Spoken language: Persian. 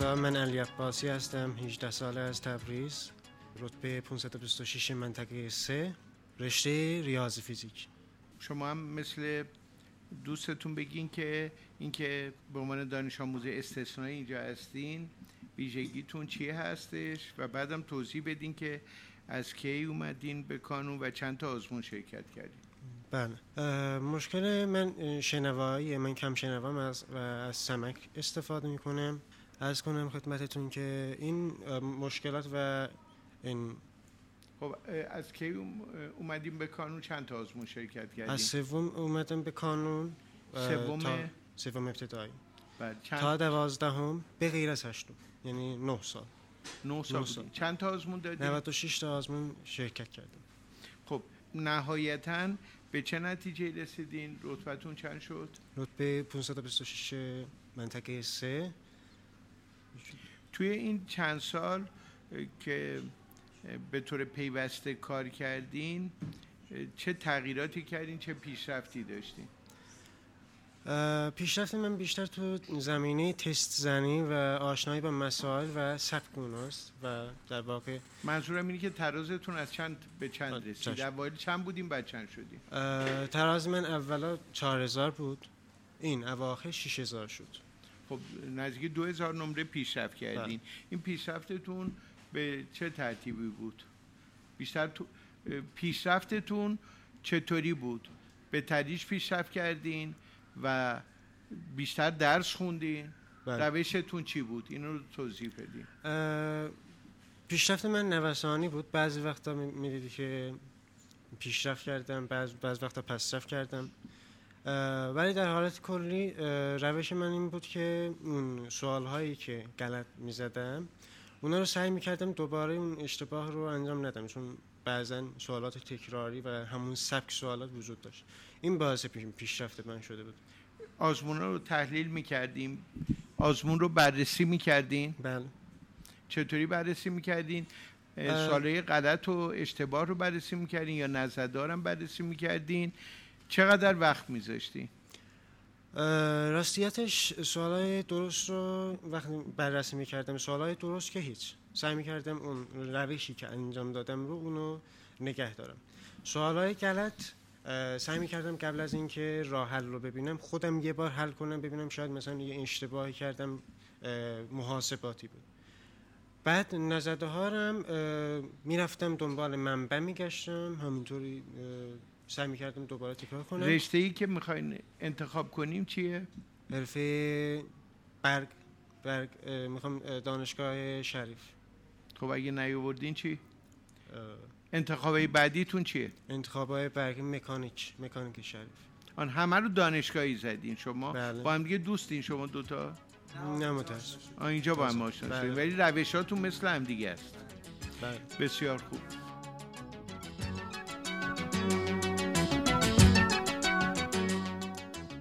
خدا من علی عباسی هستم 18 ساله از تبریز. رتبه 526 منطقه 3 رشته ریاضی فیزیک. شما هم مثل دوستتون بگین که اینکه به عنوان دانش آموز استثنایی اینجا هستین ویژگیتون چیه هستش؟ و بعدم توضیح بدین که از کی اومدین به کانون و چند تا آزمون شرکت کردین. بله. مشکل من شنوایی من کم شنوام از و از سمک استفاده می‌کنم. از کنم خدمتتون که این مشکلات و این خب از کی اومدیم به کانون چند تا آزمون شرکت کردیم؟ از سوم اومدم به کانون سوم سوم ابتدایی چند... تا دوازدهم به غیر از هشتم یعنی نه سال نه سال, سال. چند تا آزمون دادیم؟ 96 تا آزمون شرکت کردیم خب نهایتا به چه نتیجه رسیدین؟ رتبتون چند شد؟ رتبه 526 منطقه 3 توی این چند سال که به طور پیوسته کار کردین چه تغییراتی کردین چه پیشرفتی داشتین؟ پیشرفت من بیشتر تو زمینه تست زنی و آشنایی با مسائل و سبک است و در واقع منظورم اینه که ترازتون از چند به چند رسید؟ اوایل چند بودیم بعد چند شدیم تراز من اولا 4000 بود. این اواخر 6000 شد. خب نزدیک 2000 نمره پیشرفت کردین. بله. این پیشرفتتون به چه ترتیبی بود؟ بیشتر تو پیشرفتتون چطوری بود؟ به تدریج پیشرفت کردین و بیشتر درس خوندین؟ بله. روشتون چی بود؟ اینو رو توضیح بدین. پیشرفت من نوسانی بود. بعضی وقتا می‌دیدی که پیشرفت کردم بعض بعض وقتا پسرفت کردم. ولی در حالت کلی روش من این بود که اون سوال هایی که غلط می زدم اونا رو سعی می کردم دوباره اون اشتباه رو انجام ندم چون بعضا سوالات تکراری و همون سبک سوالات وجود داشت. این باعث پیشرفت من شده بود. آزمون رو تحلیل می کردیم آزمون رو بررسی می کردین بله. چطوری بررسی می کردین غلط و اشتباه رو بررسی می کردین یا نزدارم بررسی می کردین چقدر وقت میذاشتی؟ راستیتش سوالای درست رو وقتی بررسی می‌کردم سوالای درست که هیچ. سعی می‌کردم اون روشی که انجام دادم رو اونو نگه دارم. سوالای غلط سعی می‌کردم قبل از اینکه راه حل رو ببینم خودم یه بار حل کنم ببینم شاید مثلا یه اشتباهی کردم محاسباتی بود. بعد نزده هارم می‌رفتم دنبال منبع میگشتم همینطوری سعی می‌کردم دوباره تکرار کنم رشته ای که می‌خواین انتخاب کنیم چیه؟ حرفه برگ برگ می‌خوام دانشگاه شریف خب اگه نیاوردین چی؟ انتخابای بعدیتون چیه؟ انتخابای برگ مکانیک مکانیک شریف آن همه رو دانشگاهی زدین شما بله. با هم دیگه دوستین شما دوتا نه متاسف اینجا با هم آشنا بله. ولی روشاتون مثل هم دیگه است بله. بسیار خوب